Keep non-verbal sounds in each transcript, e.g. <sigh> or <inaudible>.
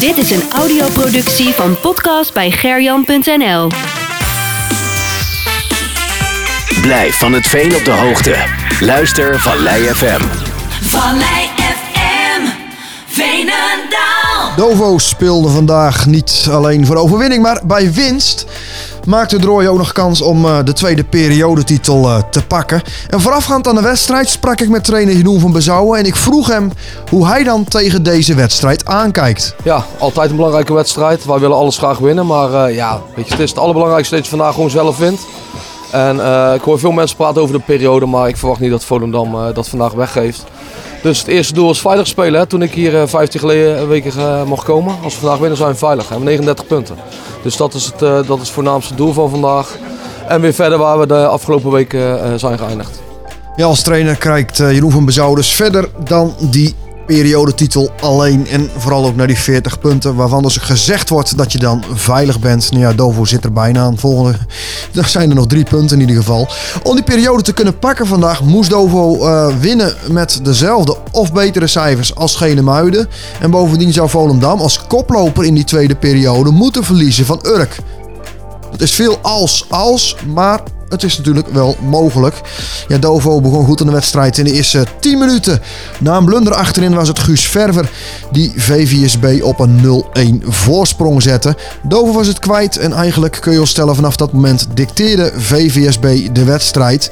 Dit is een audioproductie van podcast bij gerjan.nl. Blijf van het veen op de hoogte. Luister Vallei FM. Vallei FM, Veenendaal. Dovo speelde vandaag niet alleen voor overwinning, maar bij winst maakte Drooij ook nog kans om eh, de tweede periodetitel eh, te pakken. En voorafgaand aan de wedstrijd sprak ik met trainer Jeroen van Bezouwen en ik vroeg hem hoe hij dan tegen deze wedstrijd aankijkt. Ja, altijd een belangrijke wedstrijd. Wij willen alles graag winnen, maar eh, ja, weet je, het is het allerbelangrijkste dat je vandaag gewoon zelf wint. En eh, ik hoor veel mensen praten over de periode, maar ik verwacht niet dat Volendam eh, dat vandaag weggeeft. Dus het eerste doel is veilig spelen. Hè. Toen ik hier eh, 15 geleden een weken eh, mocht komen. Als we vandaag winnen zijn we veilig. We hebben 39 punten. Dus dat is het, eh, dat is voornaamste doel van vandaag. En weer verder waar we de afgelopen weken eh, zijn geëindigd. Ja, als trainer eh, Jeroen van Bezouwen dus verder dan die periodetitel alleen. En vooral ook naar die 40 punten waarvan dus gezegd wordt dat je dan veilig bent. Nou ja, Dovo zit er bijna aan. Volgende, <laughs> er zijn er nog drie punten in ieder geval. Om die periode te kunnen pakken vandaag moest Dovo eh, winnen met dezelfde of betere cijfers als Genemuiden. En bovendien zou Volendam als koploper in die tweede periode moeten verliezen van Urk. Het is veel als als, maar het is natuurlijk wel mogelijk. Ja, Dovo begon goed in de wedstrijd in de eerste 10 minuten. Na een blunder achterin was het Guus Verver die VVSB op een 0-1 voorsprong zette. Dovo was het kwijt en eigenlijk kun je wel stellen vanaf dat moment dicteerde VVSB de wedstrijd.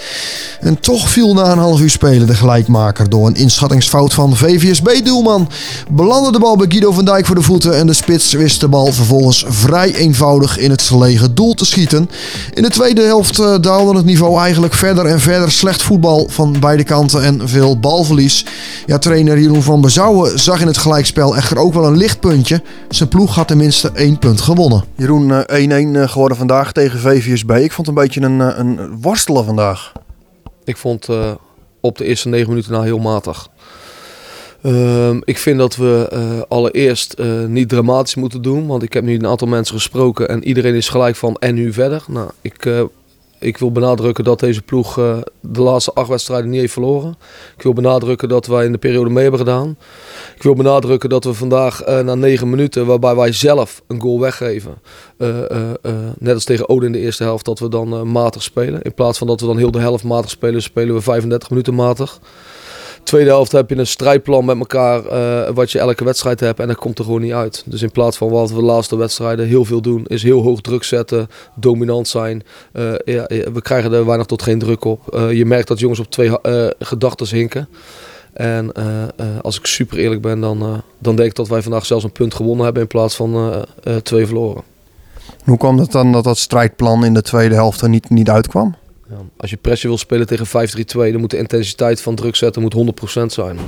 En toch viel na een half uur spelen de gelijkmaker door een inschattingsfout van VVSB-doelman. Belandde de bal bij Guido van Dijk voor de voeten en de spits wist de bal vervolgens vrij eenvoudig in het gelegen doel te schieten. In de tweede helft eh, daalde het niveau eigenlijk verder en verder. Slecht voetbal van beide kanten en veel balverlies. Ja, trainer Jeroen van Bezouwen zag in het gelijkspel echter ook wel een lichtpuntje. Zijn ploeg had tenminste één punt gewonnen. Jeroen, eh, 1-1 geworden vandaag tegen VVSB. Ik vond het een beetje een, eh, een worstelen vandaag. Ik vond eh, op de eerste negen minuten na heel matig. Ehm, ik vind dat we eh, allereerst eh, niet dramatisch moeten doen. Want ik heb nu een aantal mensen gesproken en iedereen is gelijk van en nu verder. Nou, ik, eh, ik wil benadrukken dat deze ploeg eh, de laatste acht wedstrijden niet heeft verloren. Ik wil benadrukken dat wij in de periode mee hebben gedaan. Ik wil benadrukken dat we vandaag eh, na negen minuten, waarbij wij zelf een goal weggeven. eh, net als tegen Ode in de eerste helft, dat we dan matig spelen. In plaats van dat we dan heel de helft matig spelen, spelen we 35 minuten matig. Tweede helft heb je een strijdplan met elkaar, eh, wat je elke wedstrijd hebt en dat komt er gewoon niet uit. Dus in plaats van wat we de laatste wedstrijden heel veel doen, is heel hoog druk zetten, dominant zijn. Eh, ja, we krijgen er weinig tot geen druk op. Eh, je merkt dat jongens op twee gedachten hinken. En als ik super eerlijk ben, dan, dan denk ik dat wij vandaag zelfs een punt gewonnen hebben in plaats van twee verloren. Hoe kwam het dan dat dat strijdplan in de tweede helft er niet, niet uitkwam? Als je pressie wil spelen tegen 5-3-2, dan moet de intensiteit van druk zetten moet 100% zijn.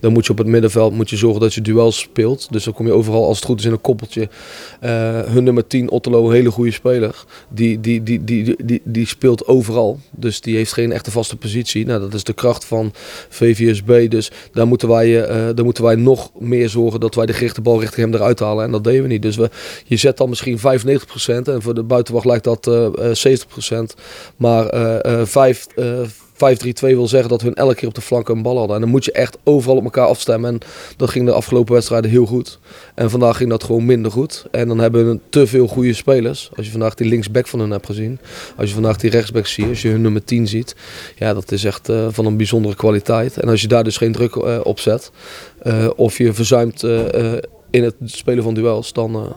Dan moet je op het middenveld moet je zorgen dat je duels speelt. Dus dan kom je overal als het goed is in een koppeltje. Eh, hun nummer 10, Otterlo, een hele goede speler. Die, die, die, die, die, die, speelt overal. Dus die heeft geen echte vaste positie. Nou, dat is de kracht van VVSB. Dus daar moeten wij, eh, daar moeten wij nog meer zorgen dat wij de gerichte bal richting hem eruit halen. En dat deden we niet. Dus we, je zet dan misschien 95% en voor de buitenwacht lijkt dat eh, eh, 70%. Maar eh, eh, vijf, eh, 5-3-2 wil zeggen dat hun elke keer op de flanken een bal hadden. En dan moet je echt overal op elkaar afstemmen. En dat ging de afgelopen wedstrijden heel goed. En vandaag ging dat gewoon minder goed. En dan hebben we te veel goede spelers. Als je vandaag die linksback van hun hebt gezien. Als je vandaag die rechtsback ziet. Als je hun nummer 10 ziet. Ja, dat is echt eh, van een bijzondere kwaliteit. En als je daar dus geen druk eh, op zet. eh, of je verzuimt eh, eh, in het spelen van duels. Dan...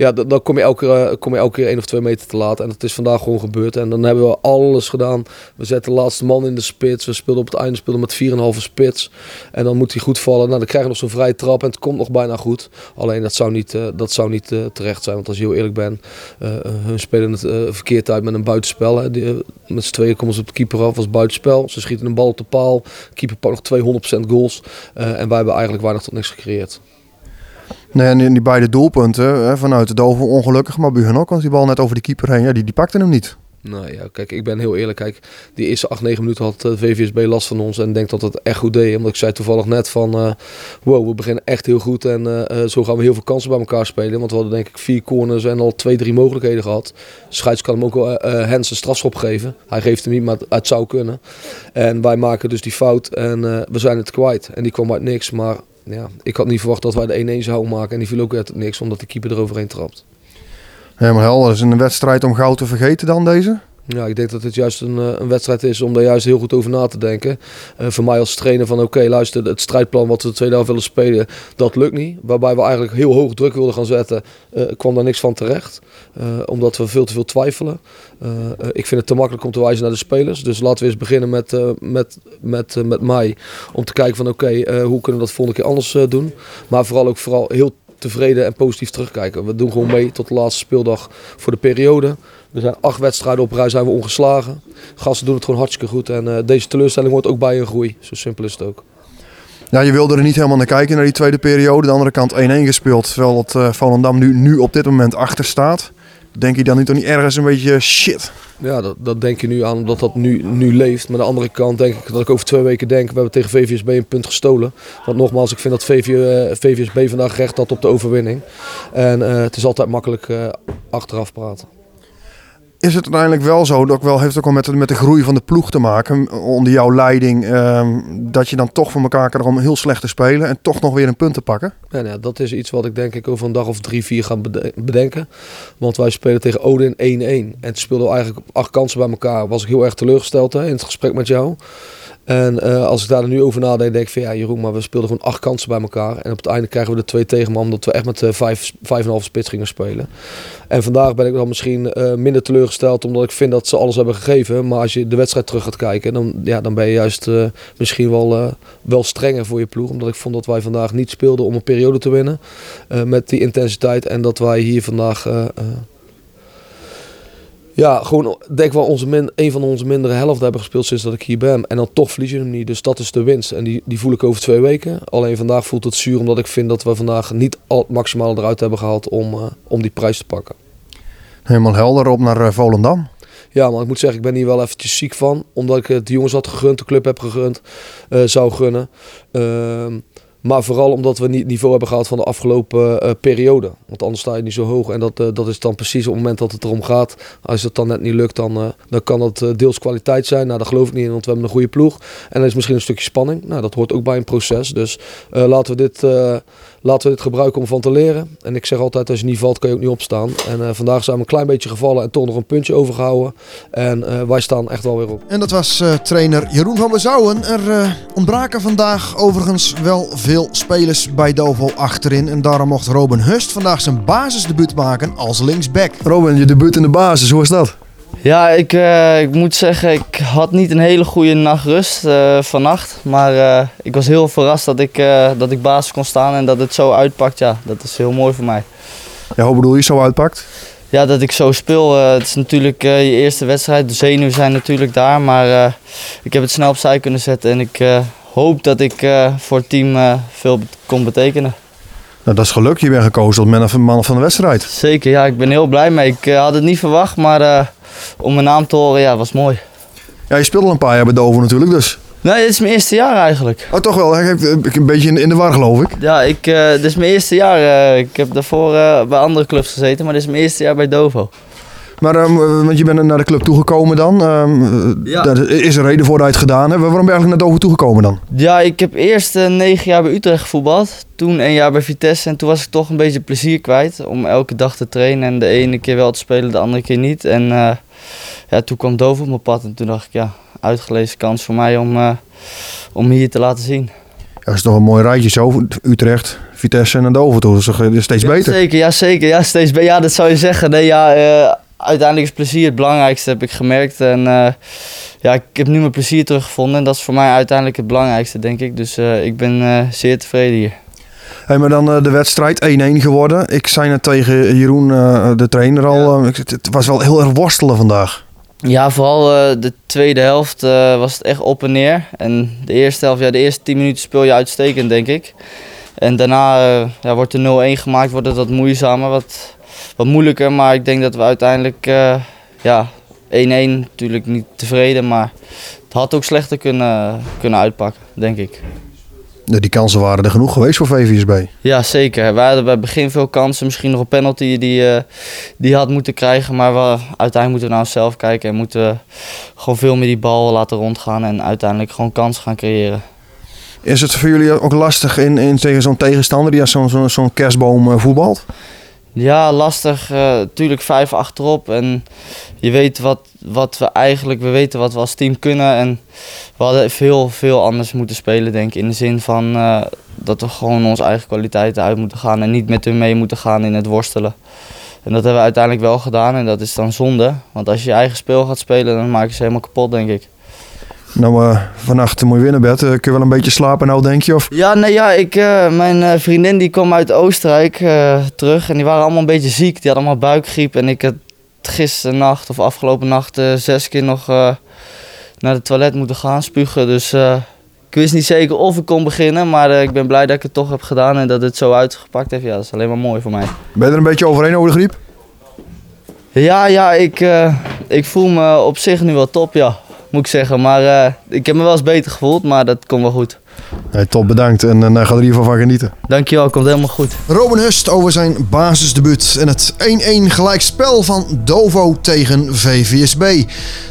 ja, dan, dan kom, je elke, eh, kom je elke keer één of twee meter te laat. En dat is vandaag gewoon gebeurd. En dan hebben we alles gedaan. We zetten de laatste man in de spits. We speelden op het einde speelden met 4,5 spits. En dan moet hij goed vallen. Nou, dan krijg je nog zo'n vrije trap. En het komt nog bijna goed. Alleen dat zou niet, eh, dat zou niet eh, terecht zijn. Want als je heel eerlijk bent. hun spelen het verkeerd uit met een buitenspel. Hè. Met z'n tweeën komen ze op de keeper af. was buitenspel. Ze schieten een bal op de paal. keeper pakt nog 200% goals. En wij hebben eigenlijk weinig tot niks gecreëerd. Nee, en in die beide doelpunten hè, vanuit de Dovo ongelukkig, maar hun ook, want die bal net over de keeper heen, ja, die, die pakte hem niet. Nou ja, kijk, ik ben heel eerlijk. Kijk, die eerste 8, 9 minuten had eh, VVSB last van ons. En denk dat het echt goed deed. Omdat ik zei toevallig net van... eh, wow, we beginnen echt heel goed. En eh, zo gaan we heel veel kansen bij elkaar spelen. Want we hadden denk ik vier corners en al twee, drie mogelijkheden gehad. Scheids kan hem ook wel eh, Hens een strafschop geven. Hij geeft hem niet, maar het, zou kunnen. En wij maken dus die fout. En we zijn het kwijt. En die kwam uit niks. Maar ja, ik had niet verwacht dat wij de 1-1 zouden maken. En die viel ook het niks, omdat de keeper eroverheen trapt. Helemaal helder. Is een wedstrijd om goud te vergeten dan deze? Ja, ik denk dat het juist een, eh, een wedstrijd is om daar juist heel goed over na te denken. Eh, voor mij als trainer van oké, luister, het strijdplan wat we de tweede helft willen spelen, dat lukt niet. Waarbij we eigenlijk heel hoog druk wilden gaan zetten, eh, kwam daar niks van terecht. Omdat we veel te veel twijfelen. Ik vind het te makkelijk om te wijzen naar de spelers. Dus laten we eens beginnen met, met, met, met mij. Om te kijken van oké, hoe kunnen we dat volgende keer anders doen. Maar vooral ook vooral heel tevreden en positief terugkijken. We doen gewoon mee tot de laatste speeldag voor de periode. Er zijn acht wedstrijden op rij, zijn we ongeslagen. Gasten doen het gewoon hartstikke goed. En eh, deze teleurstelling wordt ook bij een groei. Zo simpel is het ook. Ja, je wilde er niet helemaal naar kijken, naar die tweede periode. De andere kant 1-1 gespeeld, terwijl het eh, Volendam nu, nu op dit moment achter staat. Denk je dan niet, toch niet ergens een beetje shit? Ja, dat, dat denk je nu aan omdat dat nu, nu leeft. Maar aan de andere kant denk ik dat ik over twee weken denk... we hebben tegen VVSB een punt gestolen. Want nogmaals, ik vind dat VV, eh, VVSB vandaag recht had op de overwinning. En eh, het is altijd makkelijk eh, achteraf praten. Is het uiteindelijk wel zo, dat wel, heeft ook wel met, de- met de groei van de ploeg te maken, onder jouw leiding, ehm, dat je dan toch voor elkaar krijgt om heel slecht te spelen en toch nog weer een punt te pakken? En ja, dat is iets wat ik denk ik over een dag of drie, vier ga bede- bedenken. Want wij spelen tegen Odin 1-1. En toen speelden eigenlijk op acht kansen bij elkaar. Was ik heel erg teleurgesteld hè, in het gesprek met jou. En eh, als ik daar nu over nadenk, denk ik van ja Jeroen, maar we speelden gewoon acht kansen bij elkaar. En op het einde krijgen we de twee tegen omdat we echt met eh, vijf, vijf en een half spits gingen spelen. En vandaag ben ik dan misschien eh, minder teleurgesteld, omdat ik vind dat ze alles hebben gegeven. Maar als je de wedstrijd terug gaat kijken, dan, ja, dan ben je juist misschien wel, wel strenger voor je ploeg. Omdat ik vond dat wij vandaag niet speelden om een periode te winnen. met die intensiteit. En dat wij hier vandaag... ja, gewoon denk wel onze min, een van onze mindere helft hebben gespeeld sinds dat ik hier ben. En dan toch verlies je hem niet. Dus dat is de winst. En die, die voel ik over twee weken. Alleen vandaag voelt het zuur omdat ik vind dat we vandaag niet al het maximale eruit hebben gehaald om, eh, om die prijs te pakken. Helemaal helder op naar eh, Volendam. Ja, maar ik moet zeggen, ik ben hier wel eventjes ziek van. Omdat ik het de jongens had gegund, de club heb gegund, eh, zou gunnen. Ehm, maar vooral omdat we niet het niveau hebben gehad van de afgelopen eh, periode. Want anders sta je niet zo hoog. En dat, eh, dat is dan precies op het moment dat het erom gaat. Als het dan net niet lukt, dan, eh, dan kan dat deels kwaliteit zijn. Nou, daar geloof ik niet in, want we hebben een goede ploeg. En er is misschien een stukje spanning. Nou, dat hoort ook bij een proces. Dus laten, we dit, laten we dit gebruiken om van te leren. En ik zeg altijd, als je niet valt, kan je ook niet opstaan. En eh, vandaag zijn we een klein beetje gevallen en toch nog een puntje overgehouden. En eh, wij staan echt wel weer op. En dat was eh, trainer Jeroen van Bezouwen. Er eh, ontbraken vandaag overigens wel veel spelers bij Dovo achterin. En daarom mocht Robin Hust vandaag zijn basisdebuut maken als linksback. Robin, je debuut in de basis, hoe is dat? Ja, ik, eh, ik moet zeggen, ik had niet een hele goede nachtrust eh vannacht. Maar eh, ik was heel verrast dat ik, dat ik basis kon staan en dat het zo uitpakt. Ja, dat is heel mooi voor mij. Ja, hoe bedoel je zo uitpakt? Ja, dat ik zo speel. het is natuurlijk je eerste wedstrijd. De zenuwen zijn natuurlijk daar. Maar ik heb het snel opzij kunnen zetten. En ik hoop dat ik voor het team veel kon betekenen. Nou, dat is geluk. Je bent gekozen tot man van de wedstrijd. Zeker, ja, ik ben heel blij mee. Ik eh, had het niet verwacht, maar eh, om mijn naam te horen, ja, was mooi. Ja, je speelde al een paar jaar bij Dovo natuurlijk, dus. Nee, dit is mijn eerste jaar eigenlijk. Oh, toch wel. hè? Ik heb een beetje in, de war, geloof ik. Ja, ik, eh, dit is mijn eerste jaar. eh, ik heb daarvoor eh, bij andere clubs gezeten, maar dit is mijn eerste jaar bij Dovo. Maar ehm, eh, want je bent naar de club toegekomen dan. Ja. Daar is een reden voor dat je het gedaan hebt. Waarom ben je eigenlijk naar Dovo toegekomen dan? Ja, ik heb eerst eh, negen jaar bij Utrecht gevoetbald. Toen een jaar bij Vitesse. En toen was ik toch een beetje plezier kwijt. Om elke dag te trainen. En de ene keer wel te spelen, de andere keer niet. En eh, ja, toen kwam Dovo op mijn pad. En toen dacht ik, ja, uitgelezen kans voor mij om, eh, om hier te laten zien. Ja, dat is toch een mooi rijtje zo. Utrecht, Vitesse en Dovo toe. Dat is steeds beter. Zeker, ja zeker. Ja, steeds be- ja, dat zou je zeggen. Nee, ja, uiteindelijk is plezier het belangrijkste, heb ik gemerkt. En eh, ja, ik heb nu mijn plezier teruggevonden. En dat is voor mij uiteindelijk het belangrijkste, denk ik. Dus eh, ik ben eh, zeer tevreden hier. Hey, maar dan de wedstrijd 1-1 geworden. Ik zei net tegen Jeroen, de trainer al. het was wel heel erg worstelen vandaag. Ja, vooral de tweede helft was het echt op en neer. En de eerste helft, ja, de eerste 10 minuten speel je uitstekend, denk ik. En daarna ja, wordt er 0-1 gemaakt, wordt het wat moeizamer, wat, wat moeilijker. Maar ik denk dat we uiteindelijk, eh, ja, 1-1 natuurlijk niet tevreden. Maar het had ook slechter kunnen, kunnen uitpakken, denk ik. Die kansen waren er genoeg geweest voor VVSB. Ja, zeker. We hadden bij het begin veel kansen. Misschien nog een penalty die, eh, die had moeten krijgen. Maar we, uiteindelijk moeten we naar onszelf kijken. En moeten we gewoon veel meer die bal laten rondgaan. En uiteindelijk gewoon kansen gaan creëren. Is het voor jullie ook lastig in, in tegen zo'n tegenstander die als zo'n zo'n zo'n kerstboom eh, voetbalt? Ja, lastig. tuurlijk vijf achterop. En je weet wat, wat we eigenlijk, we weten wat we als team kunnen. En we hadden veel, veel anders moeten spelen, denk ik. In de zin van eh, dat we gewoon onze eigen kwaliteiten uit moeten gaan. En niet met hun mee moeten gaan in het worstelen. En dat hebben we uiteindelijk wel gedaan. En dat is dan zonde. Want als je je eigen speel gaat spelen, dan maak je ze helemaal kapot, denk ik. Nou, eh, vannacht moet je winnen, Bert. Eh, kun je wel een beetje slapen nou, denk je? Of... Ja, nee, ja, ik, eh, mijn vriendin die kwam uit Oostenrijk terug en die waren allemaal een beetje ziek. Die hadden allemaal buikgriep en ik had gisteren nacht of afgelopen nacht zes keer nog naar het toilet moeten gaan spugen. Dus ik wist niet zeker of ik kon beginnen, maar ik ben blij dat ik het toch heb gedaan en dat het zo uitgepakt heeft. Ja, dat is alleen maar mooi voor mij. Ben je er een beetje overheen over de griep? Ja, ja, ik, ik voel me op zich nu wel top, ja, moet ik zeggen. Maar eh, ik heb me wel eens beter gevoeld, maar dat komt wel goed. Hey, top, bedankt. En uh, ga er in ieder geval van genieten. Dankjewel, komt helemaal goed. Robin Hust over zijn basisdebuut en het 1-1 gelijkspel van Dovo tegen VVSB.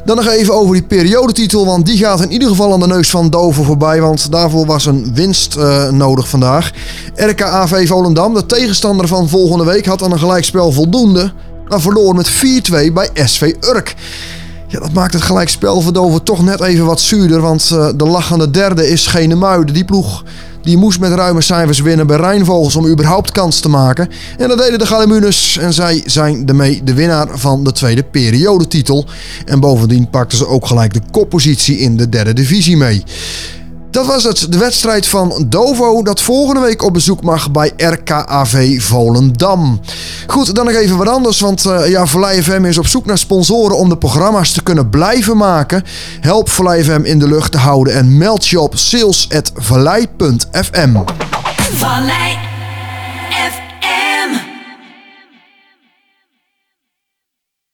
Dan nog even over die periodetitel, want die gaat in ieder geval aan de neus van Dovo voorbij, want daarvoor was een winst uh, nodig vandaag. RKAV Volendam, de tegenstander van volgende week, had aan een gelijkspel voldoende, maar verloor met 4-2 bij SV Urk. Ja, dat maakt het gelijkspel Dover toch net even wat zuurder. Want uh, de lachende derde is geen Muiden. Die ploeg die moest met ruime cijfers winnen bij Rijnvogels om überhaupt kans te maken. En dat deden de Galimunus en zij zijn daarmee de winnaar van de tweede periodetitel. En bovendien pakten ze ook gelijk de koppositie in de derde divisie mee. Dat was het, de wedstrijd van Dovo dat volgende week op bezoek mag bij RKAV Volendam. Goed, dan nog even wat anders, want uh, ja, Vallei FM is op zoek naar sponsoren om de programma's te kunnen blijven maken. Help Vallei FM in de lucht te houden en meld je op sales.vallei.fm. Vallei